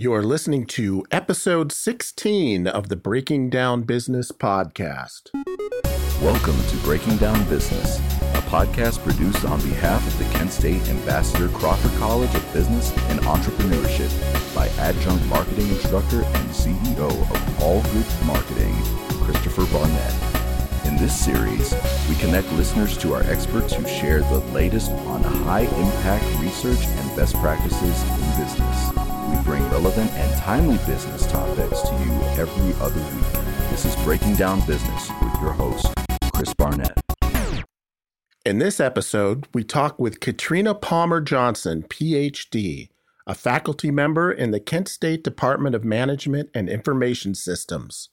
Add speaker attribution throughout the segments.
Speaker 1: You're listening to episode 16 of the Breaking Down Business podcast.
Speaker 2: Welcome to Breaking Down Business, a podcast produced on behalf of the Kent State Ambassador Crawford College of Business and Entrepreneurship by adjunct marketing instructor and CEO of All Group Marketing, Christopher Barnett. In this series, we connect listeners to our experts who share the latest on high impact research and best practices in business. We bring relevant and timely business topics to you every other week. This is Breaking Down Business with your host, Chris Barnett.
Speaker 1: In this episode, we talk with Katrina Palmer Johnson, PhD, a faculty member in the Kent State Department of Management and Information Systems.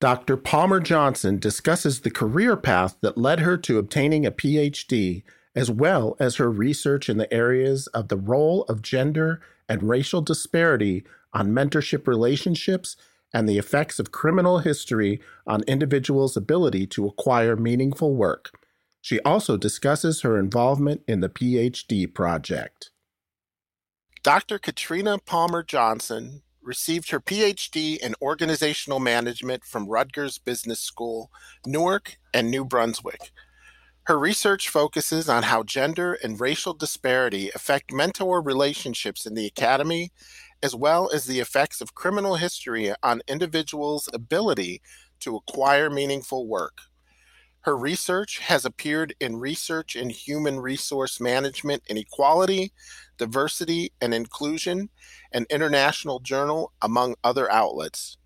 Speaker 1: Dr. Palmer Johnson discusses the career path that led her to obtaining a PhD, as well as her research in the areas of the role of gender and racial disparity on mentorship relationships and the effects of criminal history on individuals' ability to acquire meaningful work. She also discusses her involvement in the PhD project. Dr. Katrina Palmer Johnson received her PhD in organizational management from Rutgers Business School, Newark, and New Brunswick. Her research focuses on how gender and racial disparity affect mentor relationships in the academy, as well as the effects of criminal history on individuals' ability to acquire meaningful work. Her research has appeared in Research in Human Resource Management and Equality, Diversity and Inclusion, and International Journal, among other outlets.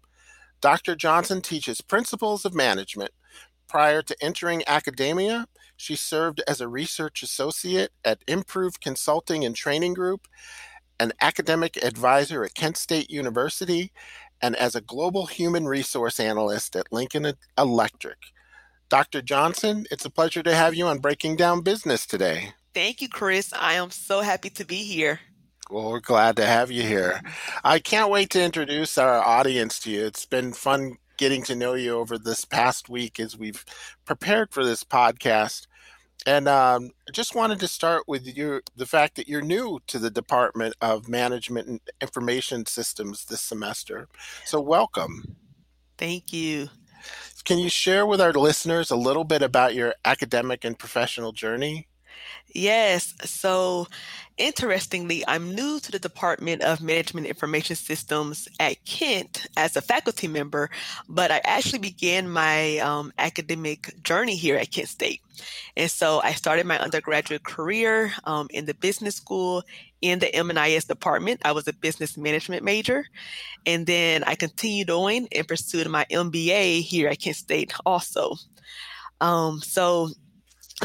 Speaker 1: Dr. Johnson teaches principles of management. Prior to entering academia, she served as a research associate at Improve Consulting and Training Group, an academic advisor at Kent State University, and as a global human resource analyst at Lincoln Electric. Dr. Johnson, it's a pleasure to have you on Breaking Down Business today.
Speaker 3: Thank you, Chris. I am so happy to be here.
Speaker 1: Well, we're glad to have you here. I can't wait to introduce our audience to you. It's been fun getting to know you over this past week as we've prepared for this podcast. And um, I just wanted to start with your the fact that you're new to the Department of Management and Information Systems this semester. So welcome.
Speaker 3: Thank you.
Speaker 1: Can you share with our listeners a little bit about your academic and professional journey?
Speaker 3: Yes. So, interestingly, I'm new to the Department of Management Information Systems at Kent as a faculty member, but I actually began my um, academic journey here at Kent State. And so I started my undergraduate career um, in the business school in the M&IS department. I was a business management major. And then I continued on and pursued my MBA here at Kent State also. Um, so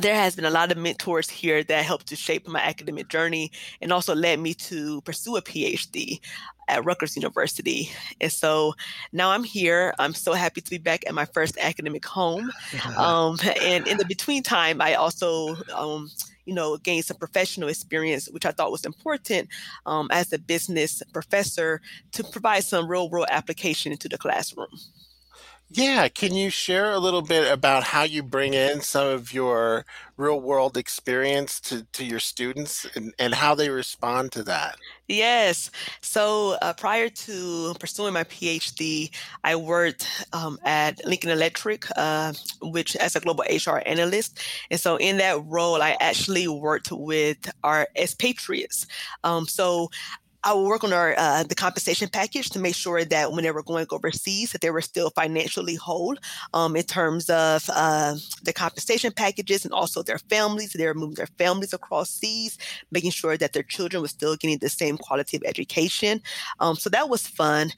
Speaker 3: there has been a lot of mentors here that helped to shape my academic journey and also led me to pursue a PhD at Rutgers University. And so now I'm here. I'm so happy to be back at my first academic home. Um, and in the between time, I also, um, you know, gained some professional experience, which I thought was important um, as a business professor to provide some real world application into the classroom.
Speaker 1: Yeah, can you share a little bit about how you bring in some of your real world experience to, to your students and, and how they respond to that?
Speaker 3: Yes. So uh, prior to pursuing my PhD, I worked um, at Lincoln Electric, uh, which as a global HR analyst. And so in that role, I actually worked with our expatriates. Um, so I will work on our uh, the compensation package to make sure that when they were going overseas, that they were still financially whole um, in terms of uh, the compensation packages and also their families. They were moving their families across seas, making sure that their children were still getting the same quality of education. Um, so that was fun.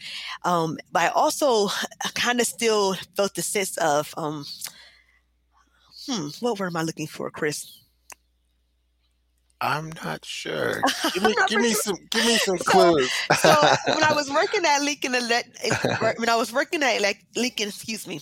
Speaker 3: Um, but I also kind of still felt the sense of, um, hmm, what word am I looking for, Chris?
Speaker 1: I'm not sure. Give me, give me some, give me some clues.
Speaker 3: so, so when I was working at Lincoln, when I was working at like Lincoln, excuse me,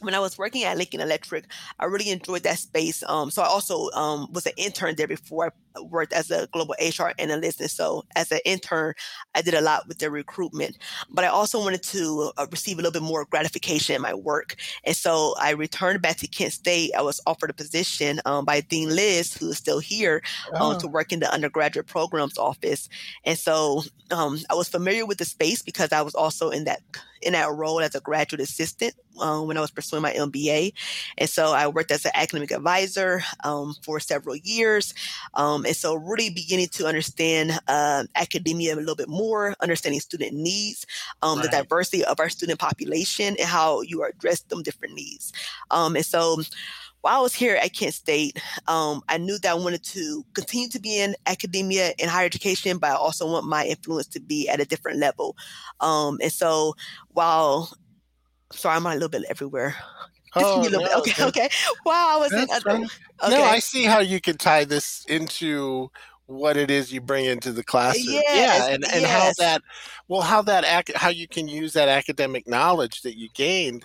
Speaker 3: when I was working at Lincoln Electric, I really enjoyed that space. Um, so I also um, was an intern there before I worked as a global HR analyst. And so as an intern, I did a lot with the recruitment. But I also wanted to uh, receive a little bit more gratification in my work. And so I returned back to Kent State. I was offered a position um, by Dean Liz, who is still here, oh. um, to work in the undergraduate programs office. And so um, I was familiar with the space because I was also in that in that role as a graduate assistant um, when I was pursuing my MBA. And so I worked as an academic advisor um, for several years. Um, and so really beginning to understand uh, academia a little bit more, understanding student needs, um, right. the diversity of our student population, and how you address them different needs. Um, and so while I was here at Kent State, um, I knew that I wanted to continue to be in academia and higher education, but I also want my influence to be at a different level. Um, and so while, sorry, I'm a little bit everywhere.
Speaker 1: Oh, no,
Speaker 3: okay, okay. Wow, I was in,
Speaker 1: okay. No, I see how you can tie this into what it is you bring into the classroom.
Speaker 3: Yes,
Speaker 1: yeah, and, and yes. how that, well, how that, how you can use that academic knowledge that you gained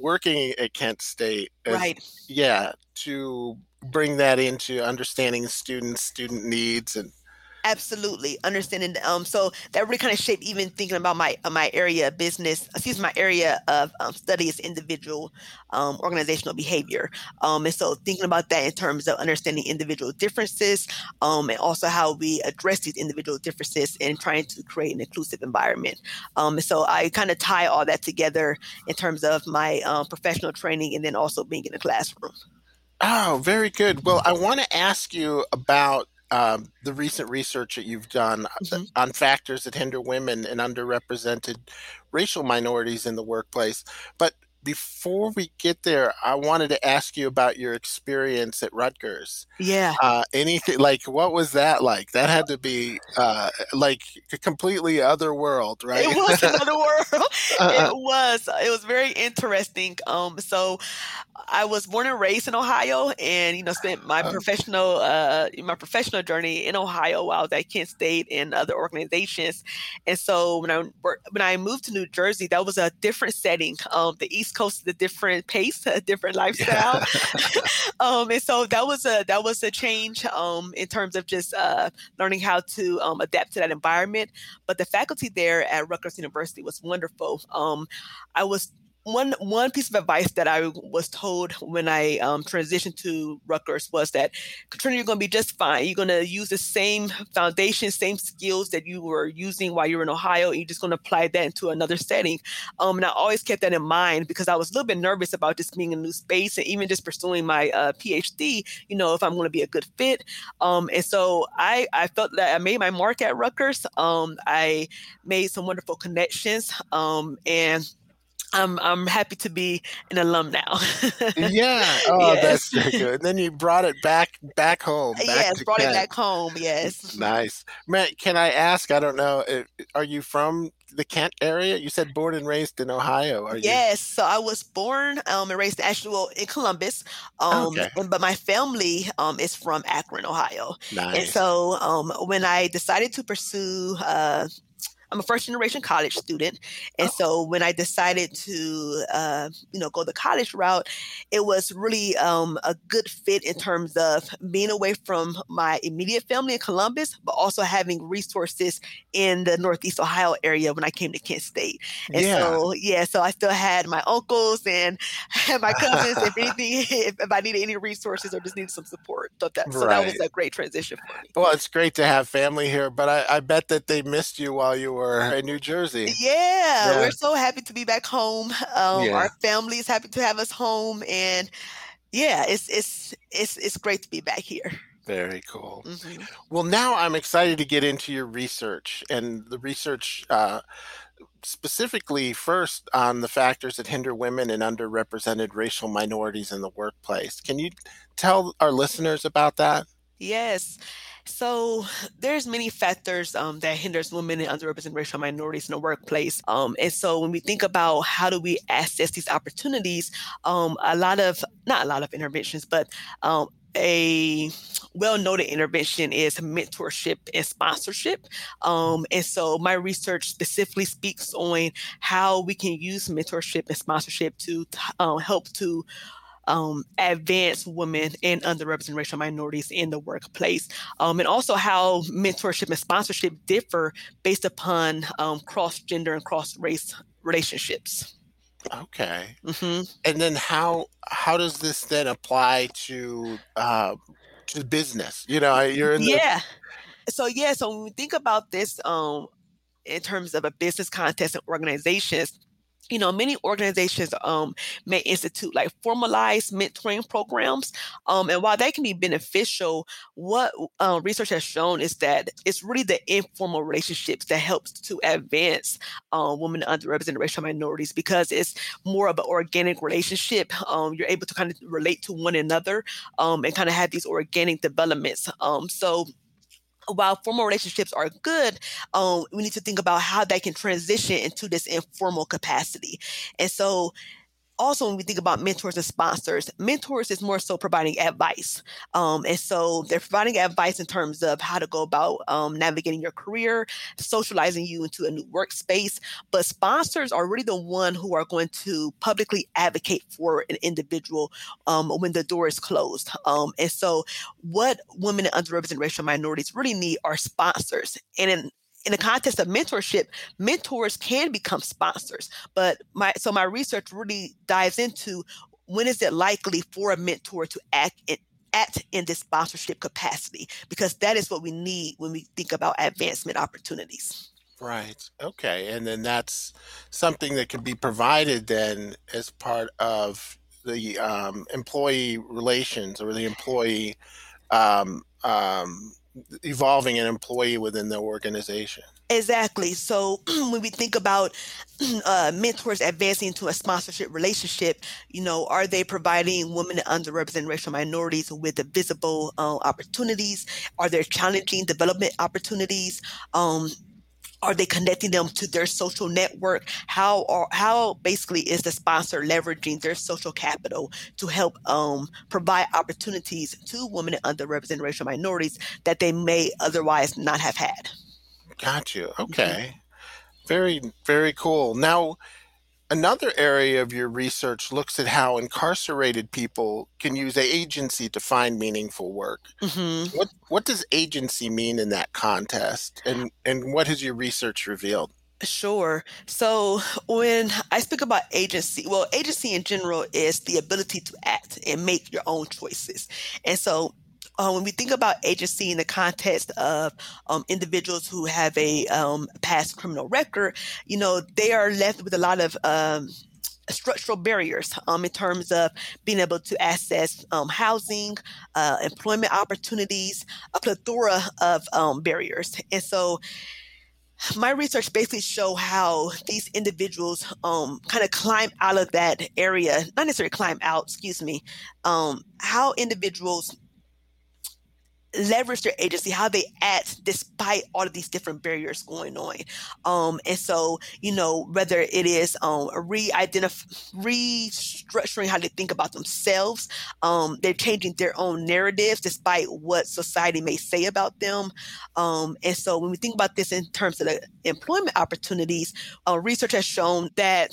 Speaker 1: working at Kent State,
Speaker 3: as, right?
Speaker 1: Yeah, to bring that into understanding students, student needs, and
Speaker 3: absolutely understanding um so that really kind of shaped even thinking about my uh, my area of business excuse me, my area of um, study is individual um, organizational behavior. Um and so thinking about that in terms of understanding individual differences um and also how we address these individual differences and trying to create an inclusive environment. Um and so i kind of tie all that together in terms of my um, professional training and then also being in the classroom.
Speaker 1: Oh, very good. Well, I want to ask you about um, the recent research that you've done uh, mm-hmm. on factors that hinder women and underrepresented racial minorities in the workplace. But before we get there, I wanted to ask you about your experience at Rutgers.
Speaker 3: Yeah.
Speaker 1: Uh, anything like what was that like? That had to be uh, like a completely other world, right?
Speaker 3: It was another world. uh-huh. It was. It was very interesting. Um, so I was born and raised in Ohio, and you know, spent my uh-huh. professional uh, my professional journey in Ohio while I was at Kent State and other organizations. And so when I when I moved to New Jersey, that was a different setting. Um, the East Coast is a different pace, a different lifestyle. um, and so that was a that was a change um, in terms of just uh, learning how to um, adapt to that environment. But the faculty there at Rutgers University was wonderful. Um, I was one one piece of advice that I was told when I um, transitioned to Rutgers was that Katrina, you're going to be just fine. You're going to use the same foundation, same skills that you were using while you were in Ohio. And you're just going to apply that into another setting. Um, and I always kept that in mind because I was a little bit nervous about just being in a new space and even just pursuing my uh, PhD. You know, if I'm going to be a good fit. Um, and so I I felt that I made my mark at Rutgers. Um, I made some wonderful connections. Um, and I'm I'm happy to be an alum now.
Speaker 1: yeah. Oh, yes. that's good. And then you brought it back back home. Back
Speaker 3: yes, brought Kent. it back home. Yes.
Speaker 1: Nice. Matt, can I ask? I don't know. Are you from the Kent area? You said born and raised in Ohio. Are
Speaker 3: yes. You? So I was born um, and raised actually well, in Columbus. Um, okay. And, but my family um, is from Akron, Ohio.
Speaker 1: Nice.
Speaker 3: And so um, when I decided to pursue uh, I'm a first generation college student, and oh. so when I decided to, uh, you know, go the college route, it was really um, a good fit in terms of being away from my immediate family in Columbus, but also having resources in the Northeast Ohio area when I came to Kent State. And yeah. so, yeah, so I still had my uncles and my cousins. if anything, if, if, I needed any resources or just needed some support, so that, so that was a great transition for me.
Speaker 1: Well, it's great to have family here, but I, I bet that they missed you while you were in New Jersey.
Speaker 3: Yeah, yeah. we're so happy to be back home. Um, yeah. Our family is happy to have us home, and yeah, it's it's it's it's great to be back here.
Speaker 1: Very cool. Mm-hmm. Well, now I'm excited to get into your research and the research. Uh, specifically first on the factors that hinder women and underrepresented racial minorities in the workplace. Can you tell our listeners about that?
Speaker 3: Yes. So there's many factors um, that hinders women and underrepresented racial minorities in the workplace. Um, and so when we think about how do we access these opportunities, um, a lot of not a lot of interventions, but um, a well-noted intervention is mentorship and sponsorship. Um, and so my research specifically speaks on how we can use mentorship and sponsorship to uh, help to um, advance women and underrepresented racial minorities in the workplace, um, and also how mentorship and sponsorship differ based upon um, cross gender and cross race relationships.
Speaker 1: Okay. Mm-hmm. And then how how does this then apply to uh, to business? You know, you're in the-
Speaker 3: yeah. So yeah, so when we think about this um, in terms of a business context and organizations, you know, many organizations um, may institute like formalized mentoring programs. Um, and while they can be beneficial, what uh, research has shown is that it's really the informal relationships that helps to advance uh, women underrepresented racial minorities because it's more of an organic relationship. Um, you're able to kind of relate to one another um, and kind of have these organic developments. Um, so while formal relationships are good, um, we need to think about how they can transition into this informal capacity. And so also when we think about mentors and sponsors mentors is more so providing advice. Um, and so they're providing advice in terms of how to go about um, navigating your career socializing you into a new workspace. But sponsors are really the one who are going to publicly advocate for an individual um, when the door is closed. Um, and so what women and underrepresented racial minorities really need are sponsors. And in in the context of mentorship, mentors can become sponsors. But my so my research really dives into when is it likely for a mentor to act in, act in this sponsorship capacity because that is what we need when we think about advancement opportunities.
Speaker 1: Right. Okay. And then that's something that can be provided then as part of the um, employee relations or the employee um, um, evolving an employee within the organization.
Speaker 3: Exactly. So when we think about uh, mentors advancing to a sponsorship relationship, you know, are they providing women and underrepresented racial minorities with the visible uh, opportunities? Are there challenging development opportunities? Um, are they connecting them to their social network how are how basically is the sponsor leveraging their social capital to help um, provide opportunities to women and underrepresented racial minorities that they may otherwise not have had
Speaker 1: got you mm-hmm. okay mm-hmm. very very cool now Another area of your research looks at how incarcerated people can use agency to find meaningful work. Mm-hmm. What what does agency mean in that context, and and what has your research revealed?
Speaker 3: Sure. So when I speak about agency, well, agency in general is the ability to act and make your own choices, and so uh, when we think about agency in the context of um, individuals who have a um, past criminal record, you know, they are left with a lot of um, structural barriers um, in terms of being able to access um, housing, uh, employment opportunities, a plethora of um, barriers. And so my research basically show how these individuals um, kind of climb out of that area, not necessarily climb out, excuse me, um, how individuals leverage their agency, how they act despite all of these different barriers going on. Um, and so, you know, whether it is um, re-identifying, restructuring how they think about themselves, um, they're changing their own narratives despite what society may say about them. Um, and so, when we think about this in terms of the employment opportunities, uh, research has shown that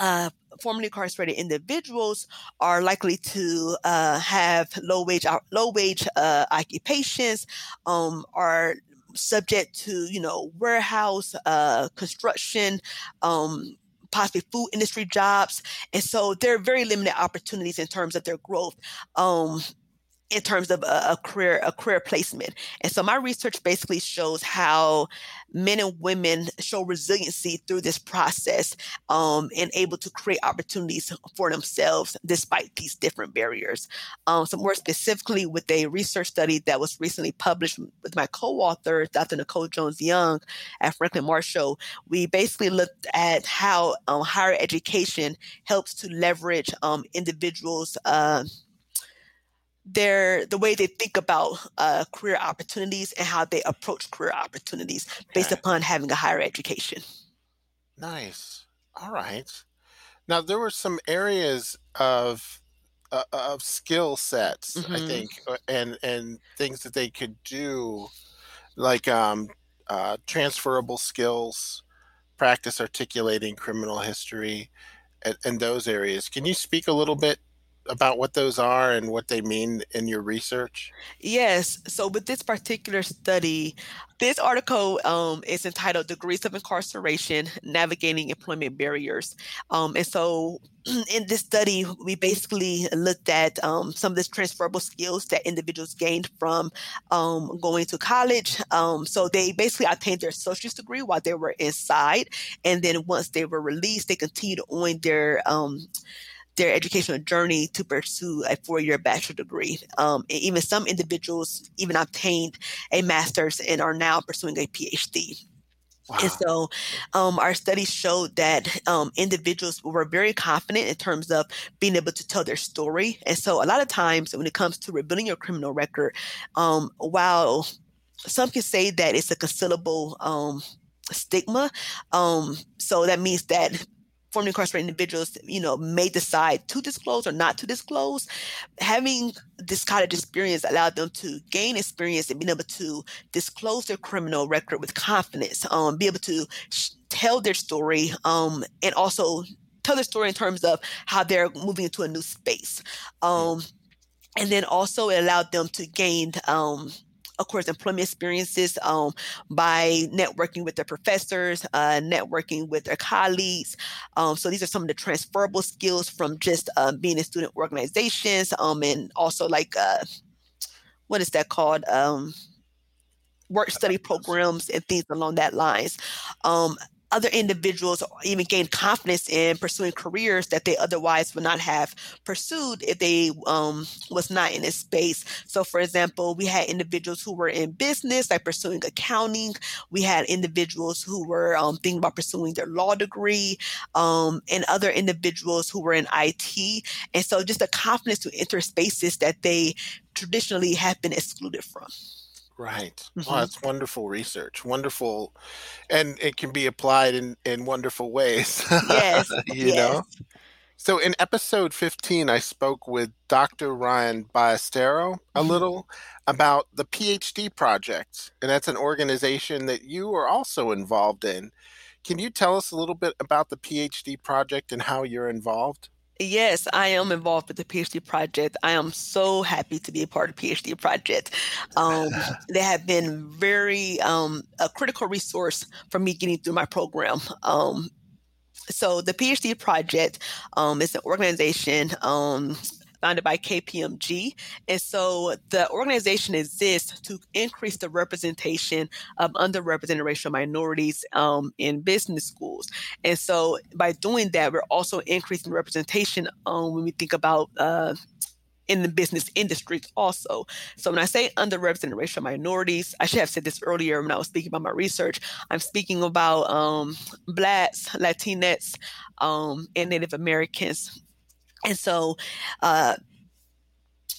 Speaker 3: uh, formerly incarcerated individuals are likely to uh, have low wage low wage uh, occupations, um, are subject to you know warehouse uh, construction. Um, possibly food industry jobs and so there are very limited opportunities in terms of their growth um, in terms of a, a, career a career placement. And so my research basically shows how men and women show resiliency through this process um, and able to create opportunities for themselves despite these different barriers. Um, so more specifically with a research study that was recently published with my co-author dr nicole jones young at franklin marshall we basically looked at how um, higher education helps to leverage um, individuals uh, their the way they think about uh, career opportunities and how they approach career opportunities based upon having a higher education.
Speaker 1: Nice. All right. Now there were some areas of uh, of skill sets, mm-hmm. I think, uh, and and things that they could do, like um, uh, transferable skills, practice articulating criminal history, and, and those areas. Can you speak a little bit about what those are and what they mean in your research?
Speaker 3: Yes. So, with this particular study, this article um, is entitled Degrees of Incarceration Navigating Employment Barriers. Um, and so, in this study, we basically looked at um, some of the transferable skills that individuals gained from um, going to college. Um, so, they basically obtained their associate's degree while they were inside. And then, once they were released, they continued on their um, their educational journey to pursue a four-year bachelor degree. Um, and even some individuals even obtained a master's and are now pursuing a PhD. Wow. And so, um, our studies showed that um, individuals were very confident in terms of being able to tell their story. And so, a lot of times, when it comes to rebuilding your criminal record, um, while some can say that it's a concealable um, stigma, um, so that means that formerly incarcerated individuals, you know, may decide to disclose or not to disclose. Having this college experience allowed them to gain experience and being able to disclose their criminal record with confidence, um, be able to sh- tell their story, um, and also tell their story in terms of how they're moving into a new space. Um, and then also it allowed them to gain um, of course, employment experiences um, by networking with their professors, uh, networking with their colleagues. Um, so these are some of the transferable skills from just uh, being in student organizations um, and also like, uh, what is that called? Um, work study programs and things along that lines. Other individuals even gain confidence in pursuing careers that they otherwise would not have pursued if they um, was not in this space. So, for example, we had individuals who were in business, like pursuing accounting. We had individuals who were um, thinking about pursuing their law degree, um, and other individuals who were in IT. And so, just the confidence to enter spaces that they traditionally have been excluded from.
Speaker 1: Right. Mm-hmm. Well, that's wonderful research. Wonderful, and it can be applied in in wonderful ways.
Speaker 3: Yes.
Speaker 1: you
Speaker 3: yes.
Speaker 1: know. So in episode 15, I spoke with Dr. Ryan Ballestero a mm-hmm. little about the PhD project, and that's an organization that you are also involved in. Can you tell us a little bit about the PhD project and how you're involved?
Speaker 3: Yes, I am involved with the PhD project. I am so happy to be a part of PhD project. Um, they have been very um, a critical resource for me getting through my program. Um, so the PhD project um, is an organization um, founded by KPMG. And so the organization exists to increase the representation of underrepresented racial minorities um, in business schools. And so by doing that, we're also increasing representation um, when we think about uh, in the business industries also. So when I say underrepresented racial minorities, I should have said this earlier when I was speaking about my research. I'm speaking about um, Blacks, Latinx, um, and Native Americans and so, uh,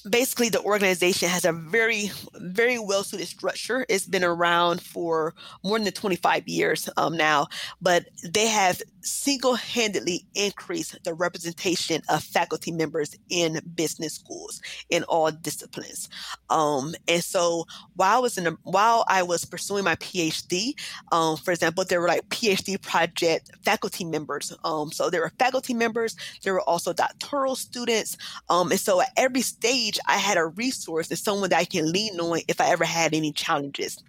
Speaker 3: basically the organization has a very very well suited structure. It's been around for more than 25 years um, now but they have single-handedly increased the representation of faculty members in business schools in all disciplines. Um, and so while i was in a, while i was pursuing my phd um, for example there were like phd project faculty members um, so there were faculty members there were also doctoral students um, and so at every stage I had a resource and someone that I can lean on if I ever had any challenges.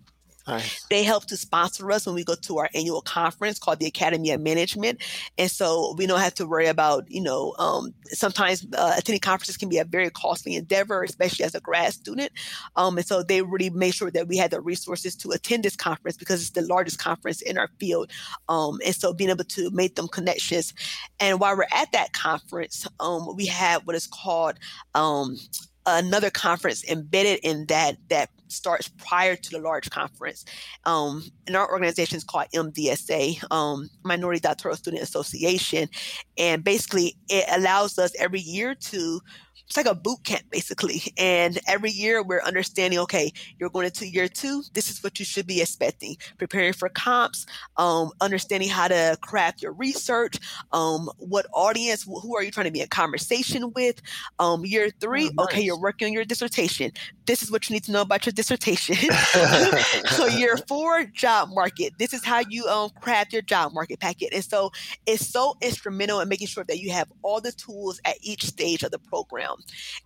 Speaker 3: Nice. They help to sponsor us when we go to our annual conference called the Academy of Management. And so we don't have to worry about, you know, um, sometimes uh, attending conferences can be a very costly endeavor, especially as a grad student. Um, and so they really made sure that we had the resources to attend this conference because it's the largest conference in our field. Um, and so being able to make them connections. And while we're at that conference, um, we have what is called um, another conference embedded in that that starts prior to the large conference. Um, and our organization is called MDSA, um, Minority Doctoral Student Association. And basically, it allows us every year to it's like a boot camp basically. And every year we're understanding, okay, you're going into year two. This is what you should be expecting. Preparing for comps, um, understanding how to craft your research, um, what audience, who are you trying to be in conversation with? Um, year three, oh, nice. okay, you're working on your dissertation. This is what you need to know about your dissertation. so year four, job market. This is how you um, craft your job market packet. And so it's so instrumental in making sure that you have all the tools at each stage of the program.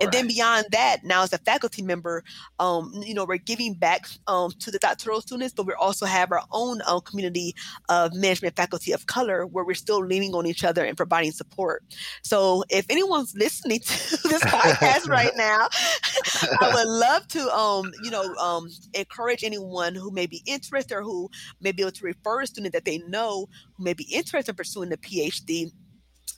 Speaker 3: And right. then beyond that, now as a faculty member, um, you know, we're giving back um, to the doctoral students, but we also have our own um, community of management faculty of color where we're still leaning on each other and providing support. So if anyone's listening to this podcast right now, I would love to, um, you know, um, encourage anyone who may be interested or who may be able to refer a student that they know who may be interested in pursuing the PhD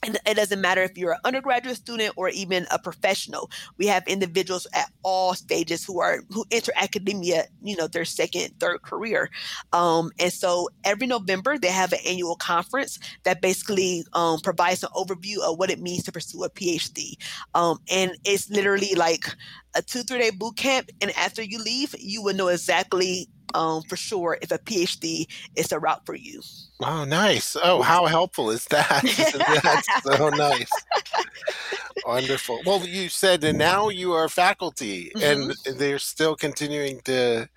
Speaker 3: and it doesn't matter if you're an undergraduate student or even a professional. We have individuals at all stages who are who enter academia, you know, their second, third career. Um, and so every November they have an annual conference that basically um, provides an overview of what it means to pursue a PhD. Um, and it's literally like a two three day boot camp, and after you leave, you will know exactly um, for sure if a PhD is a route for you.
Speaker 1: Oh, nice. Oh, how helpful is that? That's so nice. Wonderful. Well, you said, and now you are faculty, mm-hmm. and they're still continuing to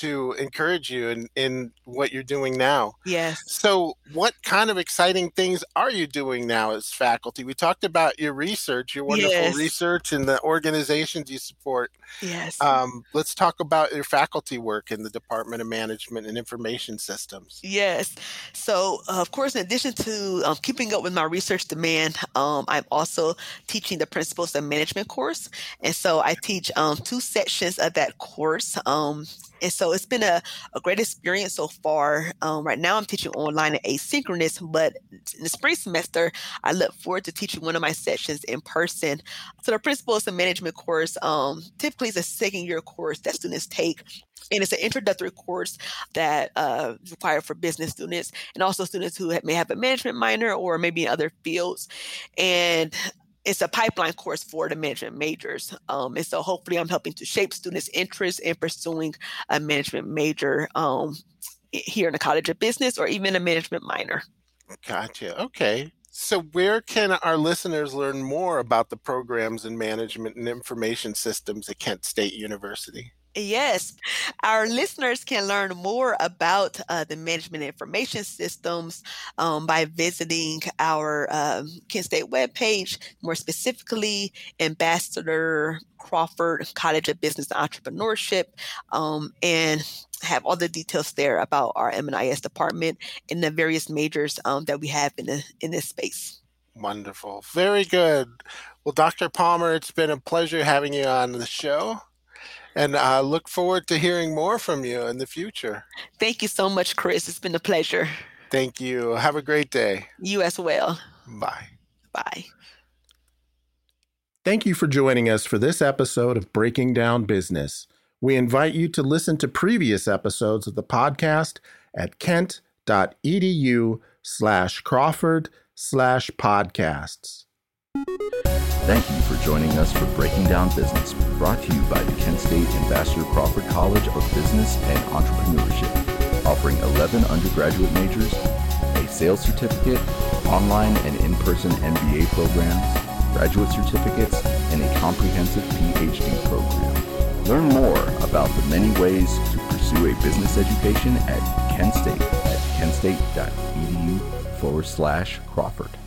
Speaker 1: to encourage you in, in what you're doing now.
Speaker 3: Yes.
Speaker 1: So, what kind of exciting things are you doing now as faculty? We talked about your research, your wonderful yes. research, and the organizations you support.
Speaker 3: Yes.
Speaker 1: Um, let's talk about your faculty work in the Department of Management and Information Systems.
Speaker 3: Yes. So, uh, of course, in addition to um, keeping up with my research demand, um, I'm also teaching the Principles of Management course. And so I teach um, two sections of that course. Um, and so it's been a, a great experience so far. Um, right now, I'm teaching online and asynchronous, but in the spring semester, I look forward to teaching one of my sessions in person. So, the Principles of Management course um, typically is a second year course that students take and it's an introductory course that uh, is required for business students and also students who may have a management minor or maybe in other fields. And it's a pipeline course for the management majors. Um, and so hopefully I'm helping to shape students' interest in pursuing a management major um, here in the College of Business or even a management minor.
Speaker 1: Gotcha. Okay. So, where can our listeners learn more about the programs in management and information systems at Kent State University?
Speaker 3: Yes, our listeners can learn more about uh, the management information systems um, by visiting our um, Kent State webpage, more specifically, Ambassador Crawford College of Business Entrepreneurship, um, and have all the details there about our M&IS department and the various majors um, that we have in the in this space.
Speaker 1: Wonderful, very good. Well, Dr. Palmer, it's been a pleasure having you on the show and I look forward to hearing more from you in the future.
Speaker 3: Thank you so much, Chris. It's been a pleasure.
Speaker 1: Thank you. Have a great day.
Speaker 3: You as well.
Speaker 1: Bye.
Speaker 3: Bye.
Speaker 4: Thank you for joining us for this episode of Breaking Down Business. We invite you to listen to previous episodes of the podcast at kent.edu slash Crawford slash podcasts.
Speaker 2: Thank you for joining us for Breaking Down Business, brought to you by the Kent State Ambassador Crawford College of Business and Entrepreneurship, offering 11 undergraduate majors, a sales certificate, online and in-person MBA programs, graduate certificates, and a comprehensive PhD program. Learn more about the many ways to pursue a business education at Kent State at kentstate.edu forward slash Crawford.